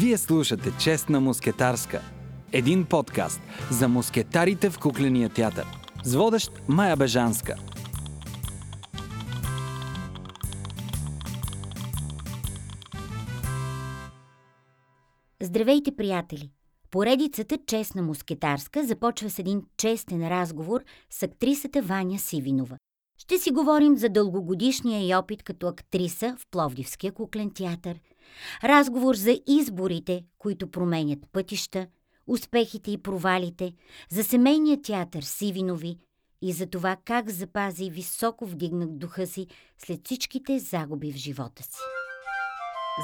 Вие слушате Честна мускетарска. Един подкаст за мускетарите в кукления театър. С водещ Майя Бежанска. Здравейте, приятели! Поредицата Честна мускетарска започва с един честен разговор с актрисата Ваня Сивинова. Ще си говорим за дългогодишния й опит като актриса в Пловдивския куклен театър. Разговор за изборите, които променят пътища, успехите и провалите, за семейния театър Сивинови и за това как запази високо вдигнат духа си след всичките загуби в живота си.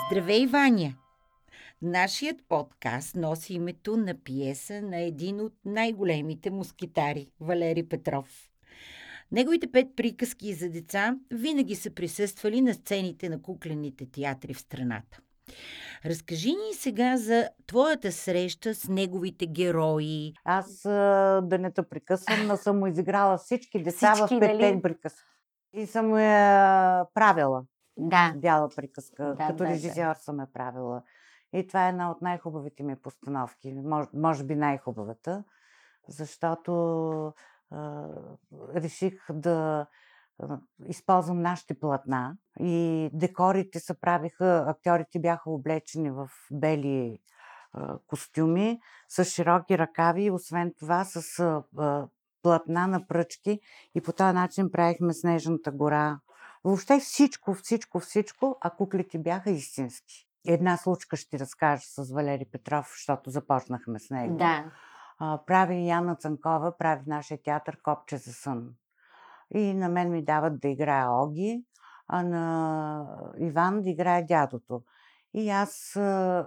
Здравей, Ваня! Нашият подкаст носи името на пиеса на един от най-големите мускитари – Валери Петров. Неговите пет приказки за деца винаги са присъствали на сцените на куклените театри в страната. Разкажи ни сега за твоята среща с неговите герои. Аз да не те прекъсвам, но съм му изиграла всички деца Всички, в петте нали? приказки. И съм я правила. Да. Бяла приказка. Да, Като да, да. режисьор съм я правила. И това е една от най-хубавите ми постановки. Може, може би най-хубавата. Защото реших да използвам нашите платна. И декорите се правиха, актьорите бяха облечени в бели костюми, с широки ръкави, освен това с платна на пръчки. И по този начин правихме Снежната гора. Въобще всичко, всичко, всичко, а куклите бяха истински. Една случка ще разкажа с Валери Петров, защото започнахме с него. Да. Прави Яна Цанкова, прави в нашия театър Копче за сън. И на мен ми дават да играя Оги, а на Иван да играе дядото. И аз а,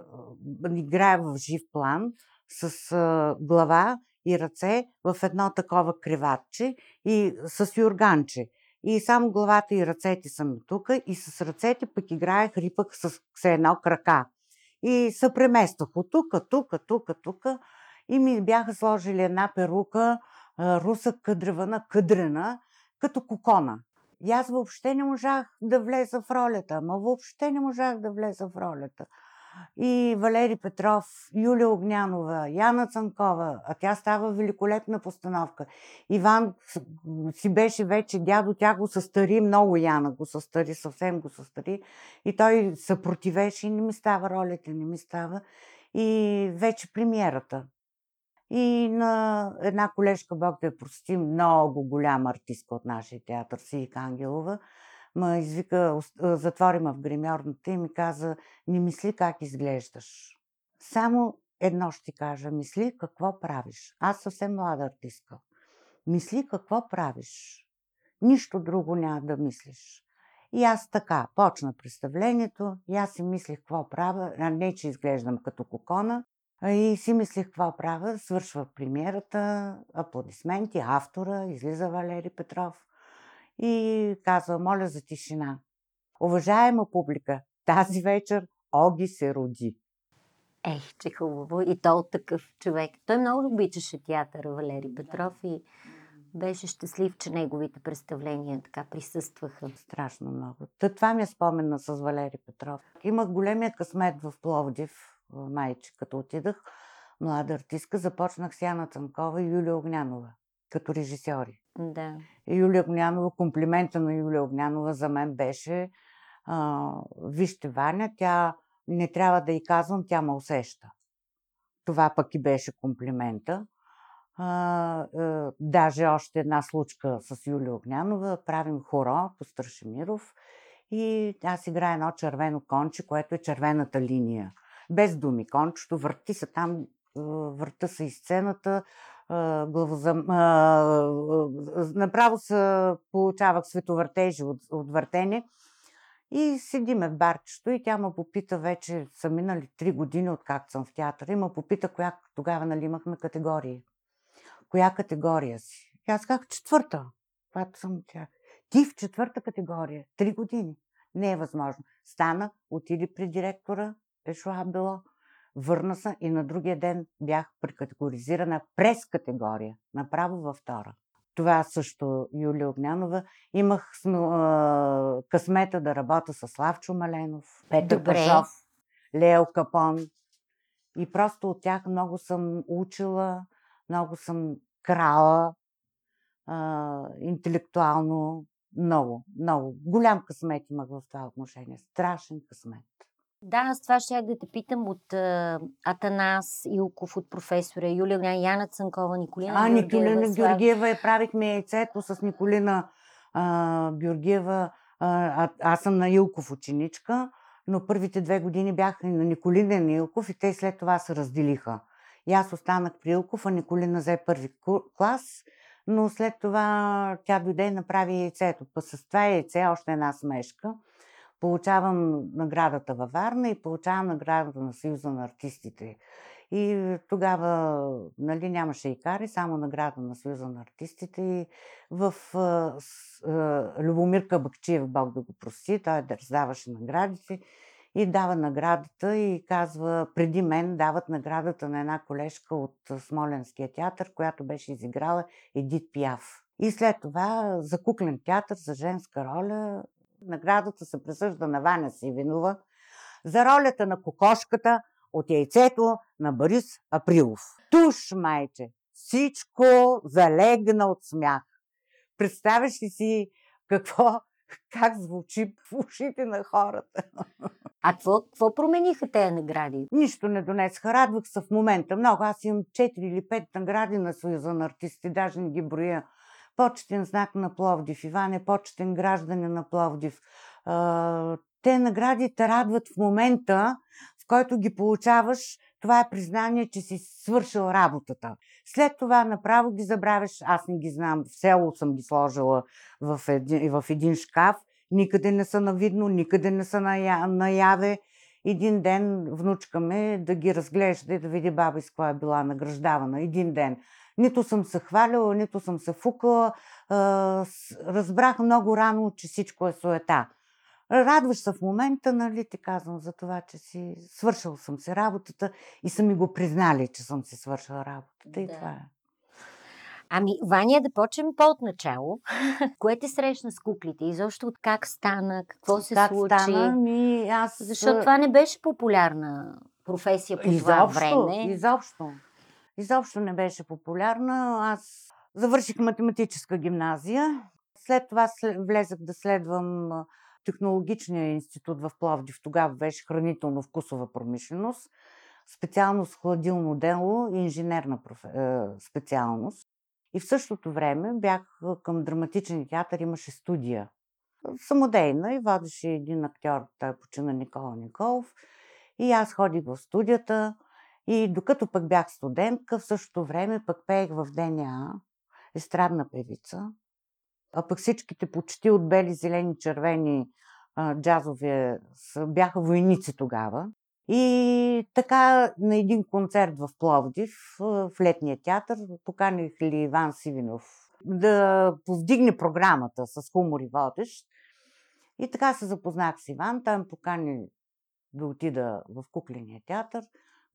играя в жив план с а, глава и ръце в едно такова криватче и с юрганче. И само главата и ръцете са ми тук и с ръцете пък играех рипък с, с едно крака. И се премествах от тук, тук, тук, тук. И ми бяха сложили една перука, руса къдревана, къдрена, като кокона. И аз въобще не можах да влеза в ролята, ама въобще не можах да влеза в ролята. И Валери Петров, Юлия Огнянова, Яна Цанкова, а тя става великолепна постановка. Иван си беше вече дядо, тя го състари много, Яна го състари, съвсем го състари. И той съпротивеше и не ми става ролята, не ми става. И вече премиерата. И на една колежка, Бог да я прости, много голяма артистка от нашия театър, Сийка Ангелова, ма извика, «Ос- а, затвори ме в гримьорната и ми каза, не мисли как изглеждаш. Само едно ще ти кажа, мисли какво правиш. Аз съвсем млада артистка. Мисли какво правиш. Нищо друго няма да мислиш. И аз така, почна представлението, и аз си мислих какво правя, не, че изглеждам като кокона, и си мислих какво правя, свършва премиерата, аплодисменти, автора, излиза Валери Петров и казва, моля за тишина. Уважаема публика, тази вечер Оги се роди. Ех, че хубаво. И то от такъв човек. Той много обичаше театъра, Валери Петров, и беше щастлив, че неговите представления така присъстваха. Страшно много. Та това ми е спомена с Валери Петров. Имах големия късмет в Пловдив, майче, като отидах. Млада артистка, започнах с Яна Цанкова и Юлия Огнянова, като режисьори. Да. И Юлия Огнянова, комплимента на Юлия Огнянова за мен беше а, вижте, Ваня, тя не трябва да й казвам, тя ме усеща. Това пък и беше комплимента. А, а, даже още една случка с Юлия Огнянова. Правим хоро по Страшемиров и аз играя едно червено конче, което е червената линия. Без думи. Кончето върти се там, върта се из сцената, главозам... направо се получавах световъртежи от, от въртене. И седиме в барчето и тя ме попита вече, са минали три години от как съм в театъра и ме попита коя, тогава нали имахме категории. Коя категория си? И аз казах четвърта, която съм тя. Ти в четвърта категория, три години. Не е възможно. Стана, отиде при директора, е шла било, върна се и на другия ден бях прекатегоризирана през категория, направо във втора. Това също Юлия Огнянова. Имах см- а, късмета да работя с Славчо Маленов, Петър Добре. Лео Капон. И просто от тях много съм учила, много съм крала а, интелектуално. Много, много. Голям късмет имах в това отношение. Страшен късмет. Да, аз това ще да те питам от а, Атанас Илков, от професора Юлия Яна Цанкова, Николина А, Георгиева. Николина Георгиева я правихме яйцето с Николина а, Георгиева. А, аз съм на Илков ученичка, но първите две години бяха и на Николина и на Илков и те след това се разделиха. И аз останах при Илков, а Николина взе първи клас, но след това тя дойде и направи яйцето. Па с това яйце, още една смешка, получавам наградата във Варна и получавам наградата на Съюза на артистите. И тогава нали, нямаше икари, само награда на Съюза на артистите. И в а, с, а, Любомир Кабакчиев, Бог да го прости, той раздаваше наградите и дава наградата и казва, преди мен дават наградата на една колежка от Смоленския театър, която беше изиграла Едит Пияв. И след това за куклен театър, за женска роля, наградата се присъжда на Ваня Сивинова за ролята на кокошката от яйцето на Борис Априлов. Туш, майче! Всичко залегна от смях. Представяш ли си какво, как звучи в ушите на хората? А какво, промениха тези награди? Нищо не донесха. Радвах се в момента много. Аз имам 4 или 5 награди на Съюза на артисти, даже не ги броя. Почетен знак на Пловдив. Иван е почетен гражданин на Пловдив. Те награди те радват в момента, в който ги получаваш. Това е признание, че си свършил работата. След това направо ги забравяш. Аз не ги знам. В село съм ги сложила в един, в един шкаф. Никъде не са навидно, никъде не са ная- наяве един ден внучка ме да ги разглежда и да види баба с какво е била награждавана. Един ден. Нито съм се хвалила, нито съм се фукала. Разбрах много рано, че всичко е суета. Радваш се в момента, нали ти казвам за това, че си свършил съм си работата и са ми го признали, че съм си свършила работата. И Да. това е. Ами, Ваня, да почнем по-отначало. Кое те срещна с куклите? Изобщо от как стана? Какво се как случи? стана? Ми, аз... Защото това не беше популярна професия по това изобщо, време. Изобщо. Изобщо не беше популярна. Аз завърших математическа гимназия. След това влезах да следвам технологичния институт в Пловдив. Тогава беше хранително-вкусова промишленост. Специалност хладилно дело и инженерна е, специалност. И в същото време бях към драматичен театър, имаше студия. Самодейна и водеше един актьор, той почина Никола Николов. И аз ходих в студията и докато пък бях студентка, в същото време пък пеех в ДНА, естрадна певица. А пък всичките почти от бели, зелени, червени са, бяха войници тогава. И така на един концерт в Пловдив, в летния театър, поканих ли Иван Сивинов да повдигне програмата с хумор и водещ. И така се запознах с Иван. Той ме покани да отида в кукления театър.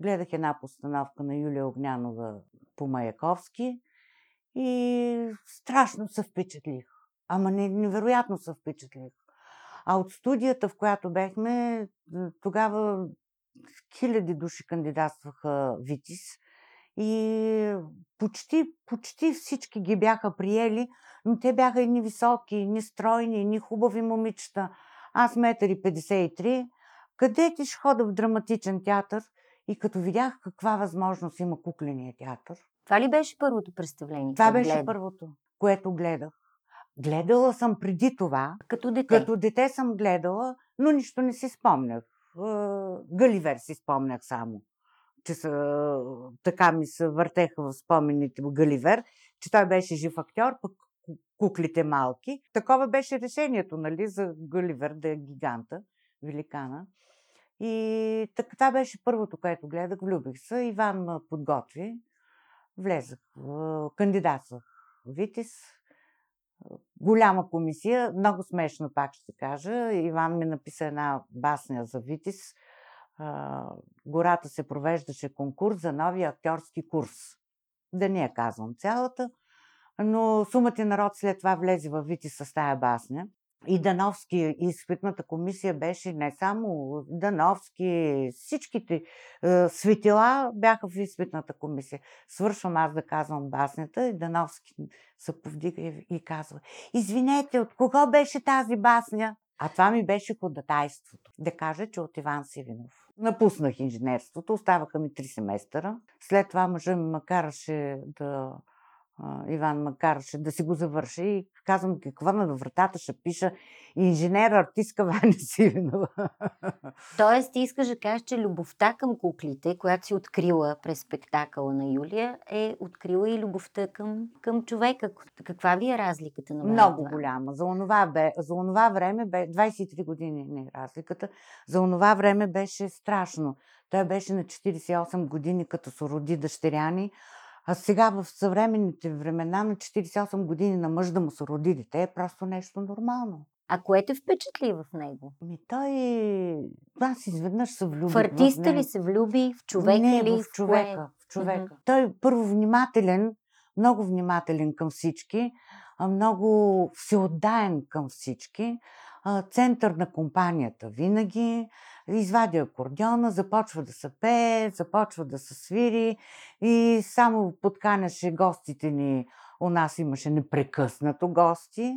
Гледах една постановка на Юлия Огнянова по Маяковски и страшно се впечатлих. Ама не, невероятно се впечатлих. А от студията, в която бехме, тогава хиляди души кандидатстваха Витис и почти, почти всички ги бяха приели, но те бяха едни високи, едни стройни, едни хубави момичета. Аз метър и 53. Къде ти ще хода в драматичен театър? И като видях каква възможност има кукления театър, Това ли беше първото представление? това беше гледа? първото, което гледах. Гледала съм преди това, Като дете. като дете съм гледала, но нищо не си спомнях. Е, Галивер си спомнях само. Че са, така ми се въртеха в спомените Галивер, че той беше жив актьор, пък ку- куклите малки. Такова беше решението, нали, за Галивер да е гиганта, великана. И така, това беше първото, което гледах, влюбих се. Иван ме подготви. Влезах, кандидатствах Витис. Голяма комисия, много смешно пак ще кажа. Иван ми написа една басня за Витис. Гората се провеждаше конкурс за новия актьорски курс. Да не я казвам цялата, но сумата народ след това влезе в Витис с тая басня. И Дановски, изпитната комисия беше не само Дановски, всичките е, светила бяха в изпитната комисия. Свършвам аз да казвам баснята и Дановски се повдига и, и казва Извинете, от кого беше тази басня? А това ми беше ходатайството. Да кажа, че от Иван Сивинов. Напуснах инженерството, оставаха ми три семестъра. След това мъжа ми ме караше да Иван ме караше да си го завърши и казвам каква на вратата ще пиша инженер, артистка Ваня Сивинова. Тоест ти искаш да кажеш, че любовта към куклите, която си открила през спектакъла на Юлия, е открила и любовта към, към човека. Каква ви е разликата на Много голяма. За онова, бе, за онова време, бе, 23 години не е разликата, за онова време беше страшно. Той беше на 48 години, като се роди дъщеряни. А сега в съвременните времена на 48 години на мъж да му се роди дете е просто нещо нормално. А кое те впечатли в него? Ми той... Аз изведнъж се влюбих В артиста в ли се влюби? В човека Не, ли? в човека. В човека. Mm-hmm. Той първо внимателен, много внимателен към всички, много всеотдаен към всички, център на компанията винаги, извади акордеона, започва да се пее, започва да се свири и само подканяше гостите ни. У нас имаше непрекъснато гости.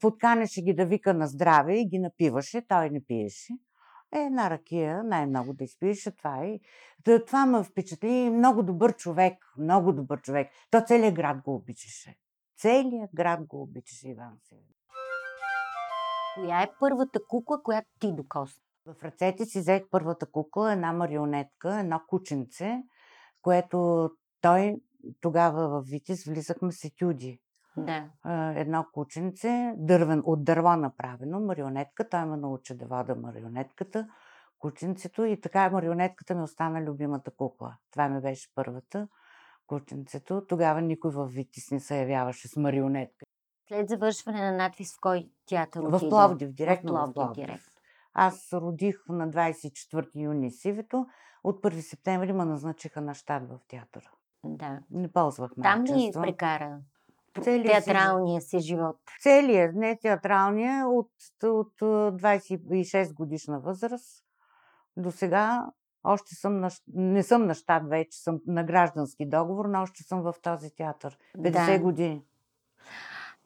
Подканяше ги да вика на здраве и ги напиваше, той не пиеше. Е, една ракия, най-много да изпише, това е. Това ме впечатли много добър човек, много добър човек. То целият град го обичаше. Целият град го обичаше Иван Севин. Коя е първата кукла, която ти докосна? В ръцете си взех първата кукла, една марионетка, едно кученце, което той тогава в Витис влизахме с етюди. Да. Едно кученце, дървен, от дърво направено, марионетка. Той ме научи да вода марионетката, кученцето и така марионетката ми остана любимата кукла. Това ми беше първата кученцето. Тогава никой в Витис не се явяваше с марионетка. След завършване на надпис в кой театър отиде? В Пловдив, директно в Пловдив. В Пловдив. Директ. Аз родих на 24 юни Сивето. От 1 септември ме назначиха на щат в театъра. Да. Не ползвах Там ли прекара целият театралния си живот? Целият, не театралния, от, от 26 годишна възраст до сега още съм на, не съм на щат вече, съм на граждански договор, но още съм в този театър. 50 да. години.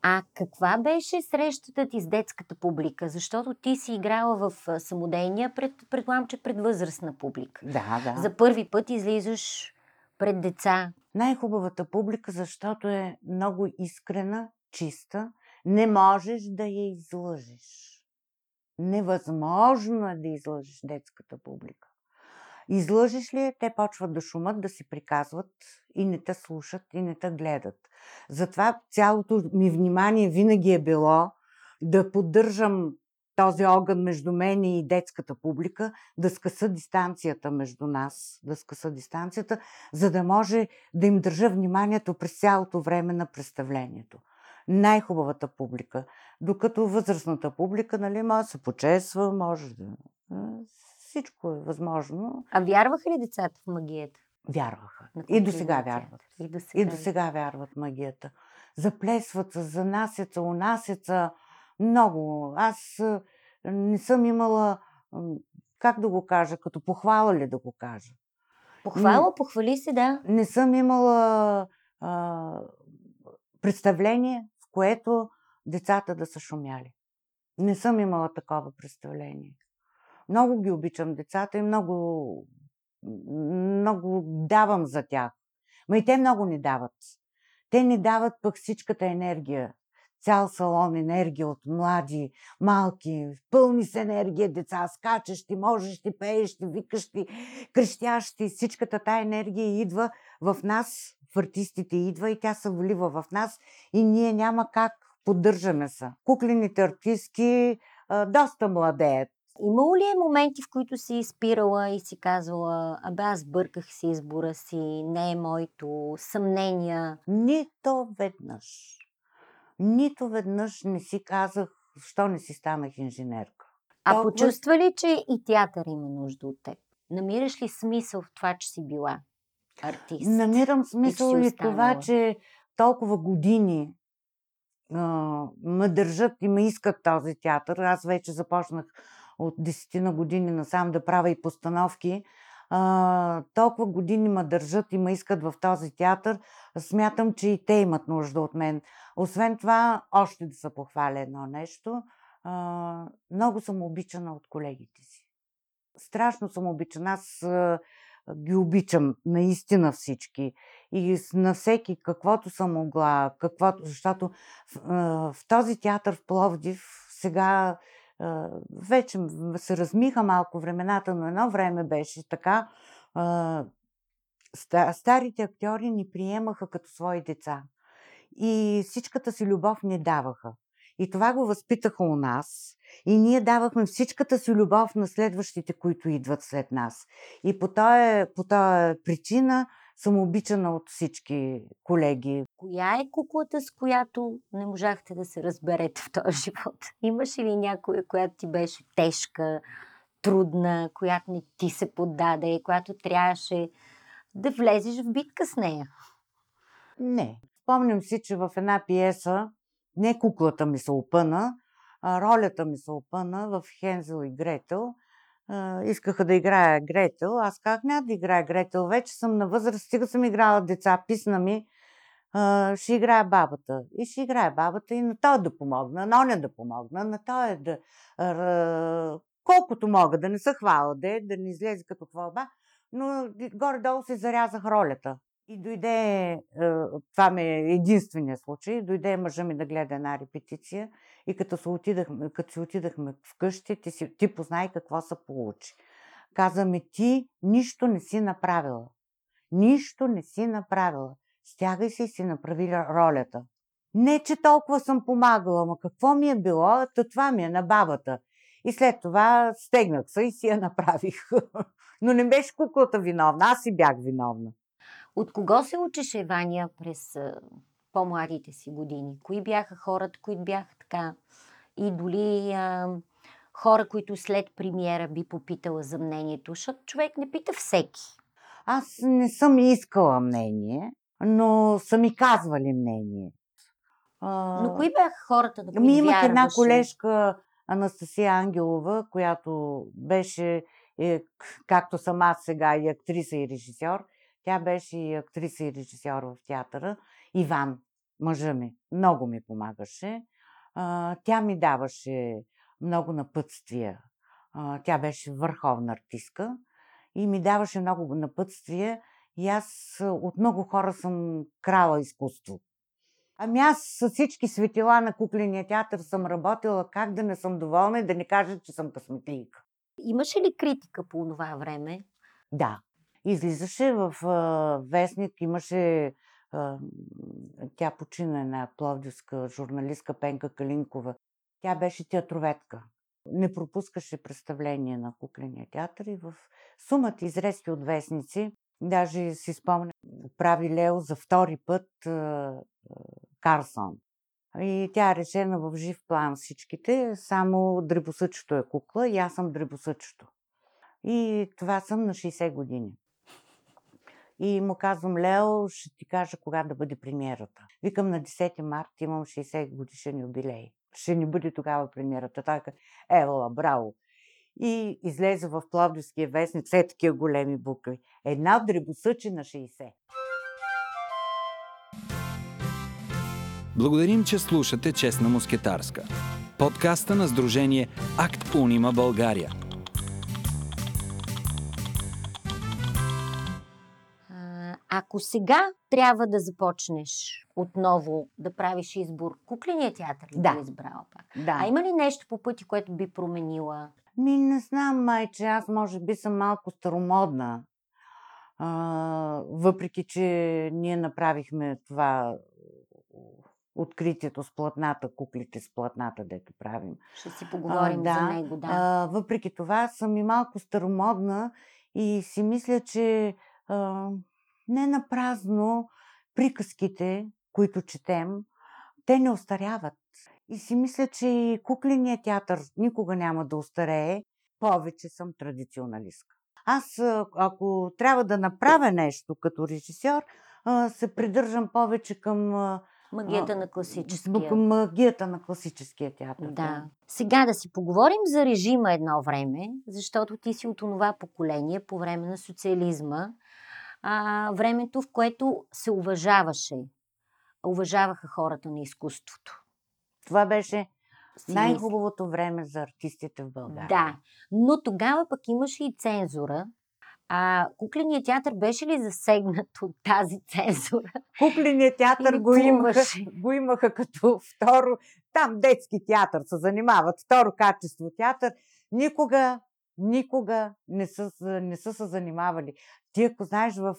А каква беше срещата ти с детската публика? Защото ти си играла в самодейния, пред, предполагам, че пред възрастна публика. Да, да. За първи път излизаш пред деца. Най-хубавата публика, защото е много искрена, чиста. Не можеш да я излъжеш. Невъзможно е да излъжеш детската публика. Излъжеш ли те почват да шумат, да си приказват и не те слушат и не те гледат. Затова цялото ми внимание винаги е било да поддържам този огън между мен и детската публика, да скъса дистанцията между нас, да скъса дистанцията, за да може да им държа вниманието през цялото време на представлението. Най-хубавата публика. Докато възрастната публика, нали, може да се почесва, може да всичко е възможно. А вярваха ли децата в магията? Вярваха. И до сега вярват. И до сега, и до сега вярват магията. Заплесват се, занасят се, унасят се. Много. Аз не съм имала, как да го кажа, като похвала ли да го кажа. Похвала, не, похвали се, да. Не съм имала а, представление, в което децата да са шумяли. Не съм имала такова представление. Много ги обичам децата и много, много давам за тях. Ма и те много ни дават. Те ни дават пък всичката енергия. Цял салон енергия от млади, малки, пълни с енергия деца, скачащи, можещи, пеещи, викащи, крещящи. Всичката тая енергия идва в нас, в артистите идва и тя се влива в нас и ние няма как поддържаме се. Куклените артистки а, доста младеят. Имало ли е моменти, в които си изпирала и си казвала, абе аз бърках си избора си, не е моето, съмнения? Нито веднъж. Нито веднъж не си казах, защо не си станах инженерка. А Толкова... почувства ли, че и театър има нужда от теб? Намираш ли смисъл в това, че си била артист? Намирам смисъл и, и това, че толкова години а, ме държат и ме искат този театър. Аз вече започнах от десетина години насам да правя и постановки. А, толкова години ме държат и ме искат в този театър. Смятам, че и те имат нужда от мен. Освен това, още да се похваля едно нещо. А, много съм обичана от колегите си. Страшно съм обичана. Аз а, ги обичам наистина всички. И на всеки каквото съм могла, каквото, защото в, в този театър в Пловдив сега вече се размиха малко времената, но едно време беше така. Старите актьори ни приемаха като свои деца. И всичката си любов ни даваха. И това го възпитаха у нас. И ние давахме всичката си любов на следващите, които идват след нас. И по тази, по тази причина съм обичана от всички колеги. Коя е куклата, с която не можахте да се разберете в този живот? Имаше ли някоя, която ти беше тежка, трудна, която не ти се поддаде, която трябваше да влезеш в битка с нея? Не. Спомням си, че в една пиеса не куклата ми се опъна, а ролята ми се опъна в Хензел и Гретел. Искаха да играя Гретел. Аз как няма да играя Гретел? Вече съм на възраст, стига съм играла деца, писна ми. ще играя бабата. И ще играя бабата и на той да помогна, на оня да помогна, на той да... колкото мога, да не се хвала, да, да не излезе като хвалба. Но горе-долу се зарязах ролята. И дойде, е, това ми е единствения случай, дойде мъжа ми да гледа една репетиция и като се отидахме, като се отидахме вкъщи, ти, си, ти познай какво се получи. Каза ти нищо не си направила. Нищо не си направила. Стягай се и си направи ролята. Не, че толкова съм помагала, ма какво ми е било, то това ми е на бабата. И след това стегнах се и си я направих. Но не беше куклата виновна, аз си бях виновна. От кого се учеше Ваня през по-младите си години? Кои бяха хората, които бяха така идоли, а, хора, които след премиера би попитала за мнението? Защото човек не пита всеки. Аз не съм искала мнение, но са ми казвали мнение. А... Но кои бяха хората, да Ми имах една колежка, Анастасия Ангелова, която беше, е, както съм аз сега, и актриса и режисьор. Тя беше и актриса и режисьор в театъра. Иван, мъжа ми, много ми помагаше. Тя ми даваше много напътствия. Тя беше върховна артистка и ми даваше много напътствия. И аз от много хора съм крала изкуство. Ами аз с всички светила на кукления театър съм работила, как да не съм доволна и да не кажа, че съм късметлийка. Имаше ли критика по това време? Да, излизаше в а, вестник, имаше а, тя почина една пловдивска журналистка Пенка Калинкова. Тя беше театроведка. Не пропускаше представление на кукления театър и в сумата изрезки от вестници, даже си спомня, прави Лео за втори път Карсон. И тя е решена в жив план всичките, само дребосъчето е кукла и аз съм дребосъчето. И това съм на 60 години. И му казвам, Лео, ще ти кажа кога да бъде премиерата. Викам на 10 март, имам 60 годишен юбилей. Ще ни бъде тогава премиерата. Той каза, Евала, браво. И излезе в Пловдивския вестник все такива големи букви. Една дребосъче на 60. Благодарим, че слушате Честна мускетарска. Подкаста на Сдружение Акт Унима България – Ако сега трябва да започнеш отново да правиш избор, кукления театър ли да. би избрала пак? Да. А има ли нещо по пъти, което би променила? Ми не знам, майче, аз може би съм малко старомодна. А, въпреки, че ние направихме това откритието с платната, куклите с платната, дето правим. Ще си поговорим а, да. за него, да. А, въпреки това съм и малко старомодна и си мисля, че а, не на празно приказките, които четем, те не остаряват. И си мисля, че и кукленият театър никога няма да остарее. Повече съм традиционалистка. Аз, ако трябва да направя нещо като режисьор, се придържам повече към Магията на класическия. магията на класическия театър. Да. Сега да си поговорим за режима едно време, защото ти си от онова поколение по време на социализма, а, времето, в което се уважаваше. Уважаваха хората на изкуството. Това беше най-хубавото време за артистите в България. Да, но тогава пък имаше и цензура. А кукленият театър беше ли засегнат от тази цензура? Кукленият театър го имаха, го имаха като второ, там детски театър се занимават, второ качество театър. Никога, никога не са, не са се занимавали. Ти ако знаеш в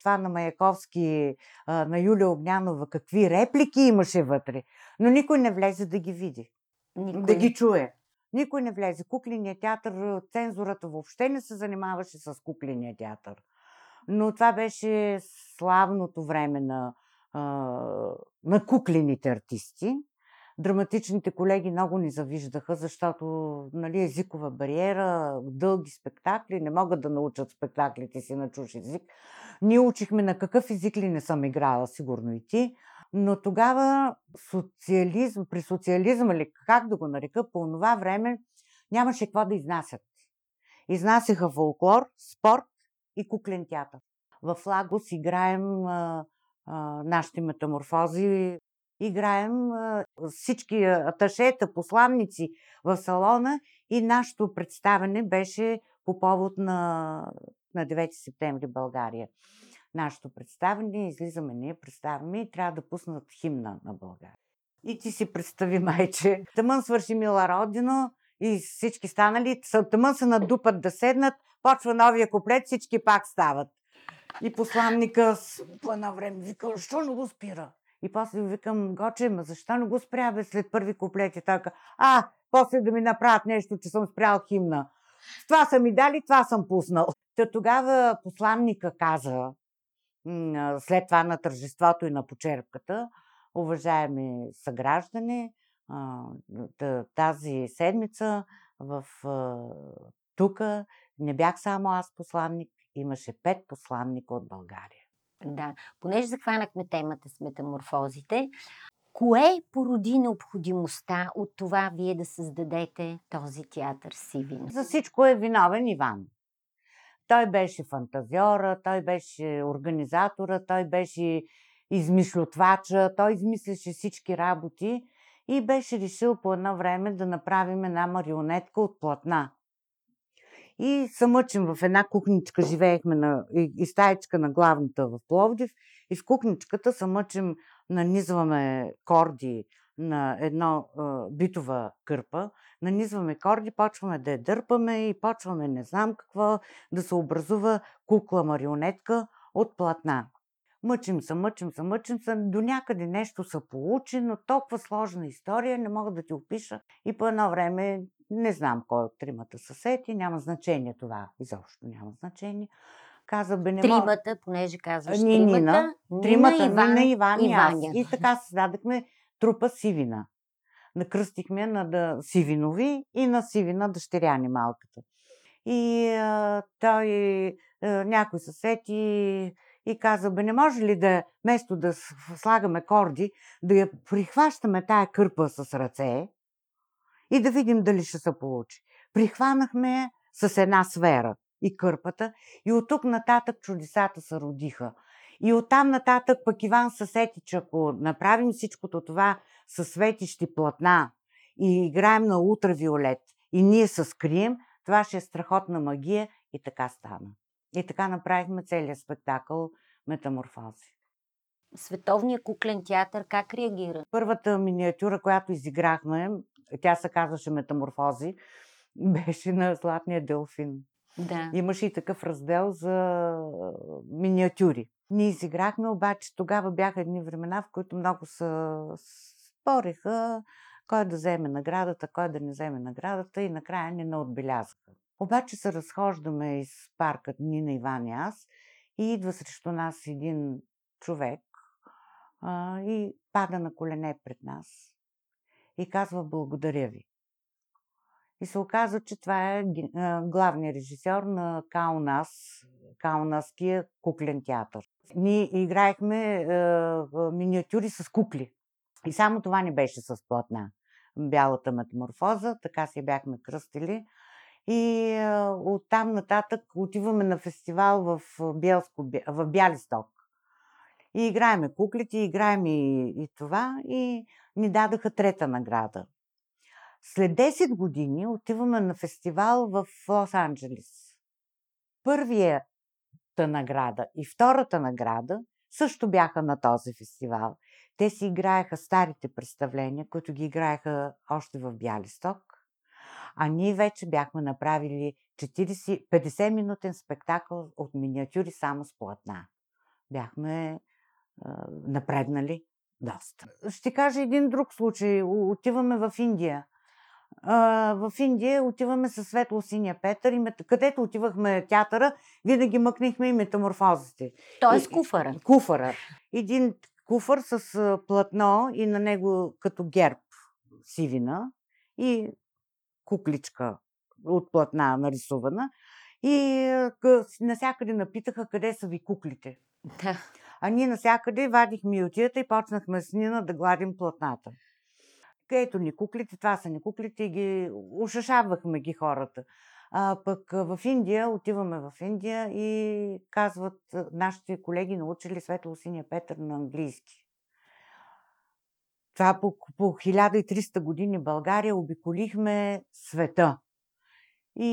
това на Маяковски, на Юлия Огнянова, какви реплики имаше вътре, но никой не влезе да ги види, Никой. да ги чуе. Никой не влезе. Кукленият театър, цензурата въобще не се занимаваше с кукления театър. Но това беше славното време на, на куклените артисти. Драматичните колеги много ни завиждаха, защото нали, езикова бариера, дълги спектакли, не могат да научат спектаклите си на чуж език. Ние учихме на какъв език ли не съм играла, сигурно и ти. Но тогава социализм, при социализма ли, как да го нарека, по това време нямаше какво да изнасят. Изнасяха фолклор, спорт и куклен театър. В Лагос играем а, а, нашите метаморфози, играем а, всички аташета, посланници в салона и нашето представене беше по повод на, на 9 септември България. Нашето представене, излизаме ние, представяме и трябва да пуснат химна на България. И ти си представи, майче, тъмън свърши Мила Родино и всички станали, тъмън се надупат да седнат, почва новия куплет, всички пак стават. И посланника с- едно време вика, защо не го спира? И после викам, Гоче, ма защо не го спря бе след първи куплет? И каза, а, после да ми направят нещо, че съм спрял химна. Това са ми дали, това съм пуснал. Та тогава посланника каза, след това на тържеството и на почерпката, уважаеми т- тази седмица в тук не бях само аз посланник, имаше пет посланника от България. Да, понеже захванахме темата с метаморфозите, кое породи необходимостта от това вие да създадете този театър Сивин? За всичко е виновен Иван. Той беше фантазиора, той беше организатора, той беше измишлотвача, той измисляше всички работи и беше решил по едно време да направим една марионетка от платна. И се мъчим в една кухничка, живеехме на, и, и стаечка на главната в Пловдив, и в кухничката се нанизваме корди на едно а, битова кърпа, нанизваме корди, почваме да я дърпаме и почваме не знам какво, да се образува кукла-марионетка от платна. Мъчим се, мъчим се, мъчим се. До някъде нещо се получи, но толкова сложна история, не мога да ти опиша. И по едно време, не знам кой от тримата са сети, няма значение това. Изобщо няма значение. Каза, бе, не. Тримата, понеже казваш Ние, Нина, тримата, Тримата, Иван, Нина, Иван и, аз. И така създадахме трупа Сивина. Накръстихме на да, Сивинови и на Сивина дъщеряни малката. И а, той, а, някой се сети и каза, бе, не може ли да, вместо да слагаме корди, да я прихващаме тая кърпа с ръце и да видим дали ще се получи. Прихванахме я с една сфера и кърпата и от тук нататък чудесата се родиха. И оттам нататък пък Иван се сети, че ако направим всичкото това със светищи платна и играем на ултравиолет и ние се скрием, това ще е страхотна магия и така стана. И така направихме целият спектакъл Метаморфози. Световния куклен театър как реагира? Първата миниатюра, която изиграхме, тя се казваше Метаморфози, беше на Златния делфин. Да. Имаше и такъв раздел за миниатюри. Ние изиграхме, обаче тогава бяха едни времена, в които много се спориха кой да вземе наградата, кой да не вземе наградата и накрая не наотбелязаха. Обаче се разхождаме из парка Нина, Иван и аз и идва срещу нас един човек а, и пада на колене пред нас и казва благодаря ви. И се оказа, че това е главният режисьор на Каунас, Каунаския куклен театър. Ние играехме е, миниатюри с кукли. И само това не беше с платна. Бялата метаморфоза, така си бяхме кръстили. И е, оттам нататък отиваме на фестивал в, Бялско, в Бялисток. И играеме куклите, играем и, и това. И ни дадаха трета награда. След 10 години отиваме на фестивал в Лос-Анджелес. Първията награда и втората награда също бяха на този фестивал. Те си играеха старите представления, които ги играеха още в Бялисток. А ние вече бяхме направили 40, 50-минутен спектакъл от миниатюри само с платна. Бяхме е, напреднали доста. Ще кажа един друг случай. Отиваме в Индия в Индия отиваме със светло-синия Петър, и мет... където отивахме театъра, винаги мъкнихме и метаморфозите. Тоест куфара. Куфара. Един куфар с платно и на него като герб сивина и кукличка от платна нарисувана. И насякъде напитаха къде са ви куклите. Да. А ние насякъде вадихме ютията и почнахме с Нина да гладим платната ето ни куклите, това са ни куклите и ги ушашавахме ги хората. А пък в Индия, отиваме в Индия и казват, нашите колеги научили светло-синия Петър на английски. Това по, по 1300 години България обиколихме света. И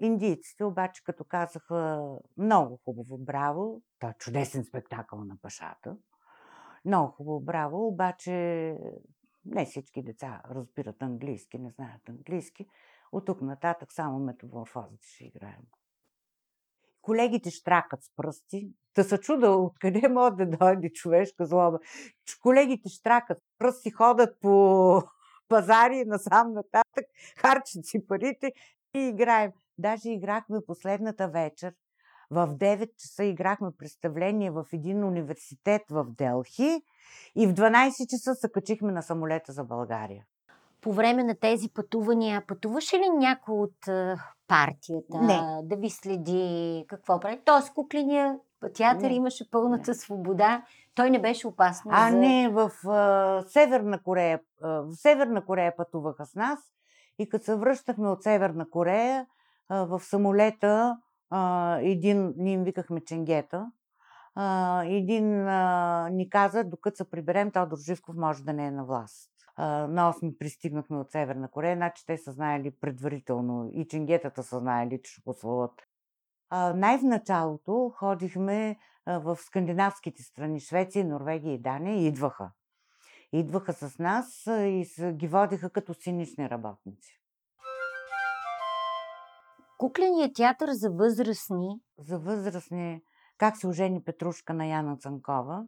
индийците обаче, като казаха много хубаво, браво, това е чудесен спектакъл на пашата, много хубаво, браво, обаче не всички деца разбират английски, не знаят английски. От тук нататък само метаморфозите ще играем. Колегите штракат с пръсти. Та се чуда откъде може да дойде човешка злоба. Колегите штракат с пръсти, ходят по пазари насам нататък, харчат си парите и играем. Даже играхме последната вечер. В 9 часа играхме представление в един университет в Делхи и в 12 часа се качихме на самолета за България. По време на тези пътувания, пътуваше ли някой от партията Не. да ви следи какво прави? Тоест, кукления театър не. имаше пълната не. свобода. Той не беше опасно. А за... не, в а, Северна Корея. А, в Северна Корея пътуваха с нас и като се връщахме от Северна Корея, в самолета един, ние им викахме ченгета, един ни каза, докато се приберем, Тодор Живков може да не е на власт. На 8 пристигнахме от Северна Корея, значи те са знаели предварително и ченгетата са знаели, че ще послуват. най-в началото ходихме в скандинавските страни, Швеция, Норвегия и Дания и идваха. Идваха с нас и ги водиха като синични работници. Кукленият театър за възрастни. За възрастни как се ожени Петрушка на Яна Цанкова.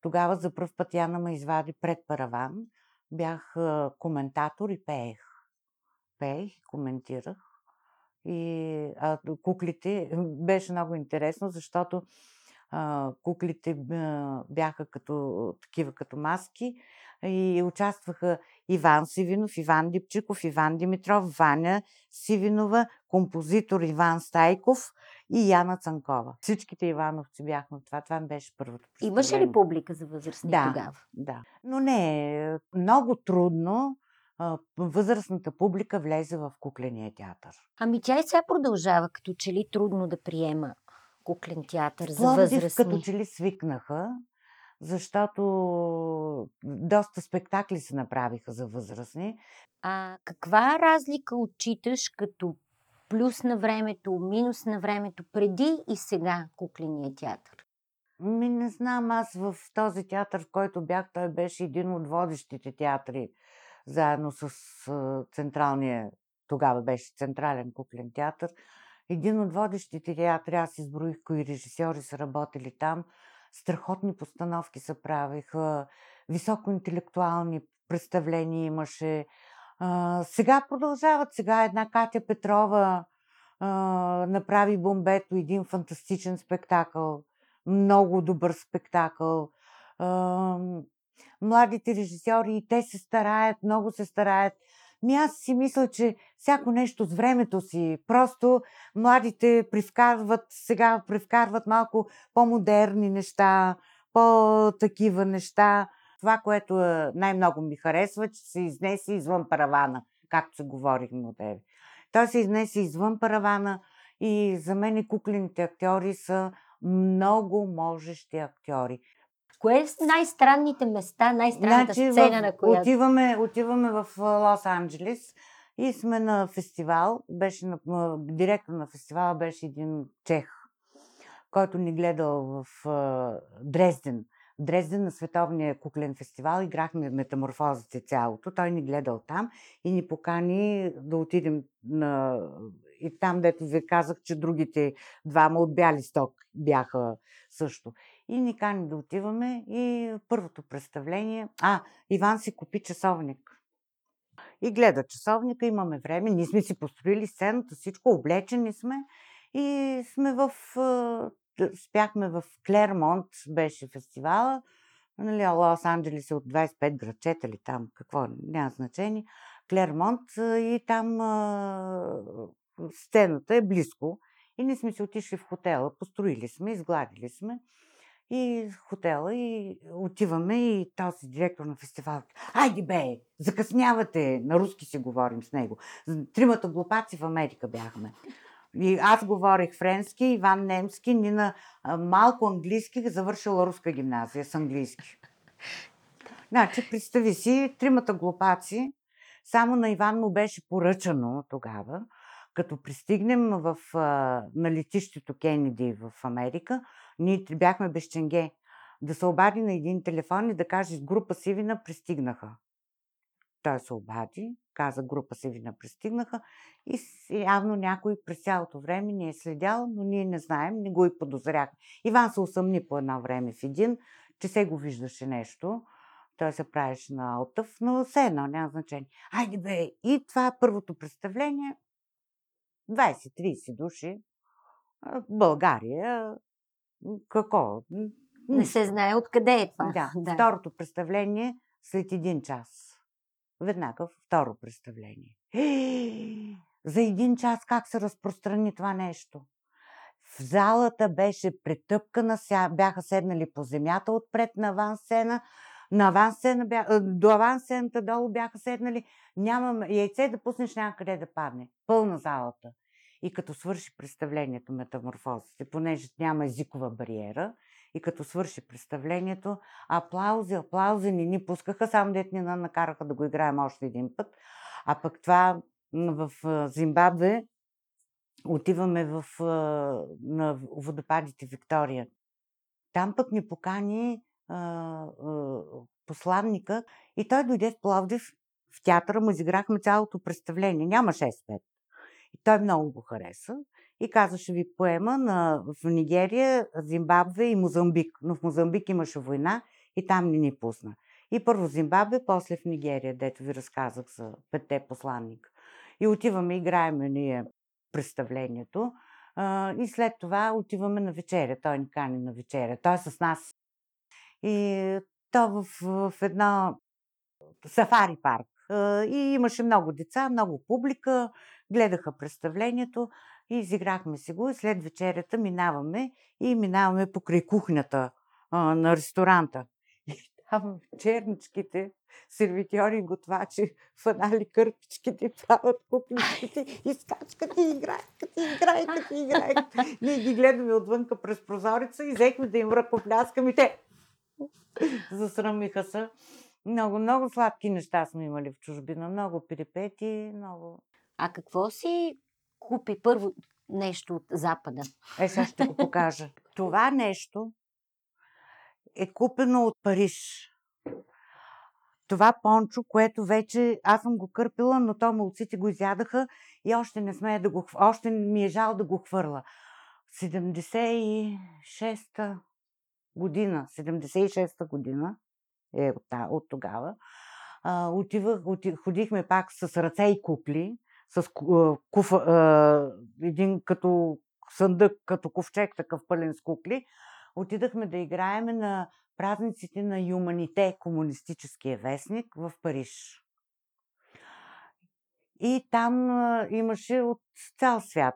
Тогава за първ път Яна ме извади пред параван. Бях коментатор и пеех. Пеех, коментирах. И а, куклите беше много интересно, защото а, куклите бяха като, такива като маски и участваха Иван Сивинов, Иван Дипчиков, Иван Димитров, Ваня Сивинова, композитор Иван Стайков и Яна Цанкова. Всичките Ивановци бяхме това. Това ми беше първото Имаше ли публика за възрастни да, тогава? Да, но не, много трудно възрастната публика влезе в кукления театър. Ами тя и сега продължава, като че ли трудно да приема куклен театър за Пловдив, възрастни. като че ли свикнаха, защото доста спектакли се направиха за възрастни. А каква разлика отчиташ като плюс на времето, минус на времето, преди и сега кукления театър? Ми не знам, аз в този театър, в който бях, той беше един от водещите театри, заедно с централния, тогава беше Централен куклен театър. Един от водещите театри, аз изброих кои режисьори са работили там. Страхотни постановки се правиха, високоинтелектуални представления имаше. А, сега продължават. Сега една Катя Петрова а, направи Бомбето, един фантастичен спектакъл. Много добър спектакъл. А, младите режисьори и те се стараят, много се стараят. Ми аз си мисля, че всяко нещо с времето си. Просто младите привкарват, сега привкарват малко по-модерни неща, по-такива неща. Това, което е, най-много ми харесва, че се изнесе извън паравана, както се говорихме от тебе. Той се изнесе извън паравана и за мен куклените актьори са много можещи актьори. Кое са най-странните места, най-странната значи, сцена, в, на която... Отиваме, отиваме в Лос-Анджелес и сме на фестивал. Беше на, директор на фестивала беше един чех, който ни гледал в Дрезден. Дрезден на Световния куклен фестивал играхме метаморфозите цялото. Той ни гледал там и ни покани да отидем на... И там, дето ви казах, че другите двама от бяли сток бяха също. И ни кани да отиваме и първото представление... А, Иван си купи часовник. И гледа часовника, имаме време. Ние сме си построили сцената, всичко, облечени сме. И сме в... Спяхме в Клермонт, беше фестивала. Нали, Лос-Анджелес е от 25 градчета или там, какво, няма значение. Клермонт и там сцената е близко. И ние сме си отишли в хотела, построили сме, изгладили сме и хотела и отиваме и този директор на фестивал. Айде бе, закъснявате, на руски си говорим с него. Тримата глупаци в Америка бяхме. И аз говорих френски, Иван немски, Нина малко английски, завършила руска гимназия с английски. Значи, представи си, тримата глупаци, само на Иван му беше поръчано тогава, като пристигнем в, на летището Кенеди в Америка, ние бяхме без ченге. Да се обади на един телефон и да каже, група Сивина пристигнаха. Той се обади, каза група Сивина пристигнаха и явно някой през цялото време ни е следял, но ние не знаем, не го и подозряхме. Иван се усъмни по едно време в един, че се го виждаше нещо. Той се правеше на Алтъв, но все едно, няма значение. Айде бе, и това е първото представление. 20-30 души. България, какво? Не се знае откъде е това. Да. да. Второто представление след един час. Веднага второ представление. За един час как се разпространи това нещо? В залата беше претъпкана, бяха седнали по земята отпред на авансцена, на авансцена, до авансцената долу бяха седнали, няма яйце да пуснеш някъде да падне. Пълна залата. И като свърши представлението метаморфозите, понеже няма езикова бариера, и като свърши представлението, аплаузи, аплаузи не ни пускаха, само дет ни накараха да го играем още един път. А пък това в Зимбабве отиваме в, на водопадите Виктория. Там пък ни покани а, а, посланника и той дойде в Пловдив в театъра, му изиграхме цялото представление. Няма 6-5. Той много го хареса и каза, ще ви поема на, в Нигерия, Зимбабве и Мозамбик. Но в Мозамбик имаше война и там не ни пусна. И първо Зимбабве, после в Нигерия, дето ви разказах за петте посланника. И отиваме, играеме ние представлението. И след това отиваме на вечеря. Той ни кани на вечеря. Той е с нас. И то в, в една сафари парк. И имаше много деца, много публика гледаха представлението и изиграхме си го. След вечерята минаваме и минаваме покрай кухнята а, на ресторанта. И там черничките, сервитьори, готвачи, фанали кърпичките, правят кукличките и скачкат и играят, и играят, и играят. Ние ги гледаме отвънка през прозореца и взехме да им ръкопляскаме. Те засрамиха се. Много, много сладки неща сме имали в чужбина. Много перипети, много а какво си купи първо нещо от Запада? Е, сега ще го покажа. Това нещо е купено от Париж. Това пончо, което вече аз съм го кърпила, но то малците го изядаха и още не смея да го още ми е жал да го хвърля. 76-та година, 76-та година е от, от тогава. А, отивах, отих, ходихме пак с ръце и купли с куфа, един като съндък, като ковчег, такъв пълен с кукли. Отидахме да играеме на празниците на Юманите, комунистическия вестник в Париж. И там имаше от цял свят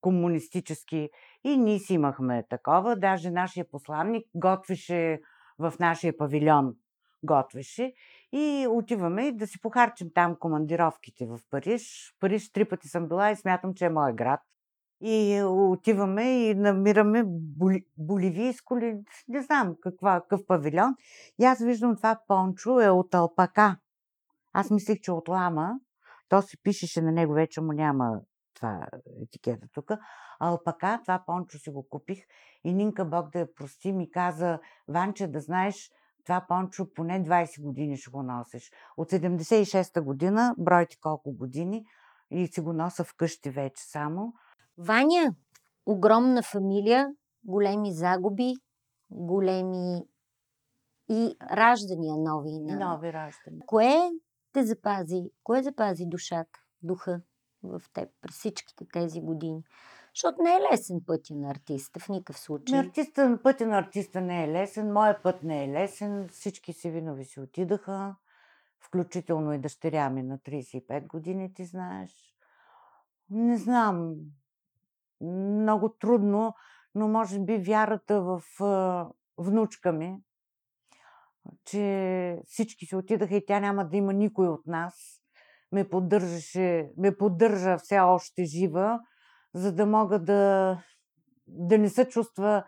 комунистически. И ние си имахме такова. Даже нашия посланник готвеше в нашия павилион. Готвеше. И отиваме да си похарчим там командировките в Париж. Париж три пъти съм била и смятам, че е мой град. И отиваме и намираме боли, боливийско ли, не знам каква, какъв павилион. И аз виждам това пончо е от алпака. Аз мислих, че от лама. То си пишеше на него, вече му няма това етикета тук. Алпака, това пончо си го купих. И Нинка Бог да я прости ми каза, Ванче, да знаеш, това пончо поне 20 години ще го носиш. От 76-та година, бройте колко години, и си го носа вкъщи вече само. Ваня, огромна фамилия, големи загуби, големи и раждания нови. На... Нови раждания. Кое те запази? Кое запази душата, духа в теб през всичките тези години? Защото не е лесен пътя на артиста в никакъв случай. На артиста, пътя на артиста не е лесен, моят път не е лесен, всички сивинови си отидаха, включително и дъщеря ми на 35 години, ти знаеш. Не знам, много трудно, но може би вярата в внучка ми, че всички се отидаха и тя няма да има никой от нас, ме поддържаше, ме поддържа все още жива, за да мога да, да не се чувства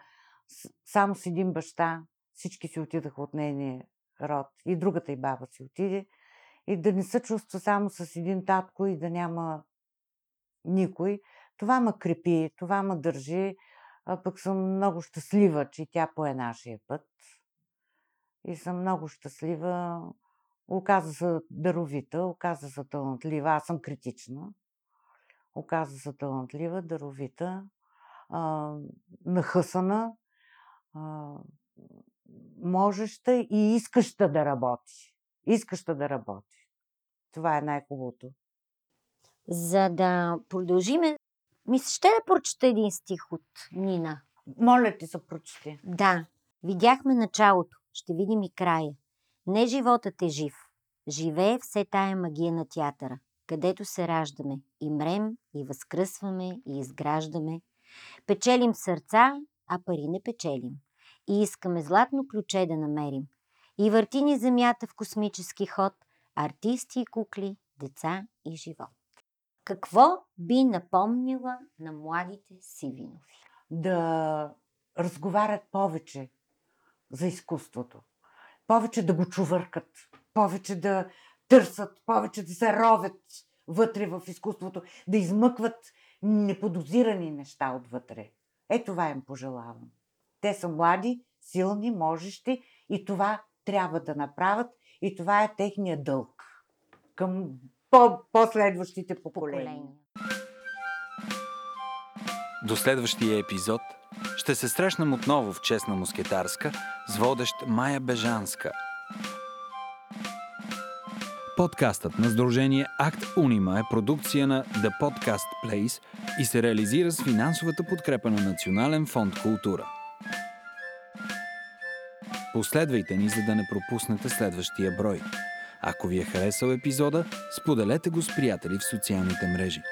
само с един баща. Всички си отидаха от нейния род. И другата и баба си отиде. И да не се чувства само с един татко и да няма никой. Това ме крепи, това ме държи. А пък съм много щастлива, че тя пое нашия път. И съм много щастлива. Оказа се даровита, оказа се талантлива. Аз съм критична. Оказа се талантлива, даровита, а, нахъсана, а, можеща и искаща да работи. Искаща да работи. Това е най-хубавото. За да продължиме, ми се ще да прочета един стих от Нина. Моля ти се, прочети. Да, видяхме началото, ще видим и края. Не животът е жив. Живее все тая магия на театъра, където се раждаме, и мрем, и възкръсваме, и изграждаме. Печелим сърца, а пари не печелим. И искаме златно ключе да намерим. И върти ни земята в космически ход, артисти и кукли, деца и живот. Какво би напомнила на младите Сивинови? Да разговарят повече за изкуството. Повече да го чувъркат. Повече да търсят, повече да се ровят вътре в изкуството. Да измъкват неподозирани неща отвътре. Е, това им пожелавам. Те са млади, силни, можещи и това трябва да направят и това е техния дълг към по-следващите поколения. До следващия епизод ще се срещнем отново в Честна мускетарска с водещ Майя Бежанска. Подкастът на Сдружение Акт Унима е продукция на The Podcast Place и се реализира с финансовата подкрепа на Национален фонд Култура. Последвайте ни, за да не пропуснете следващия брой. Ако ви е харесал епизода, споделете го с приятели в социалните мрежи.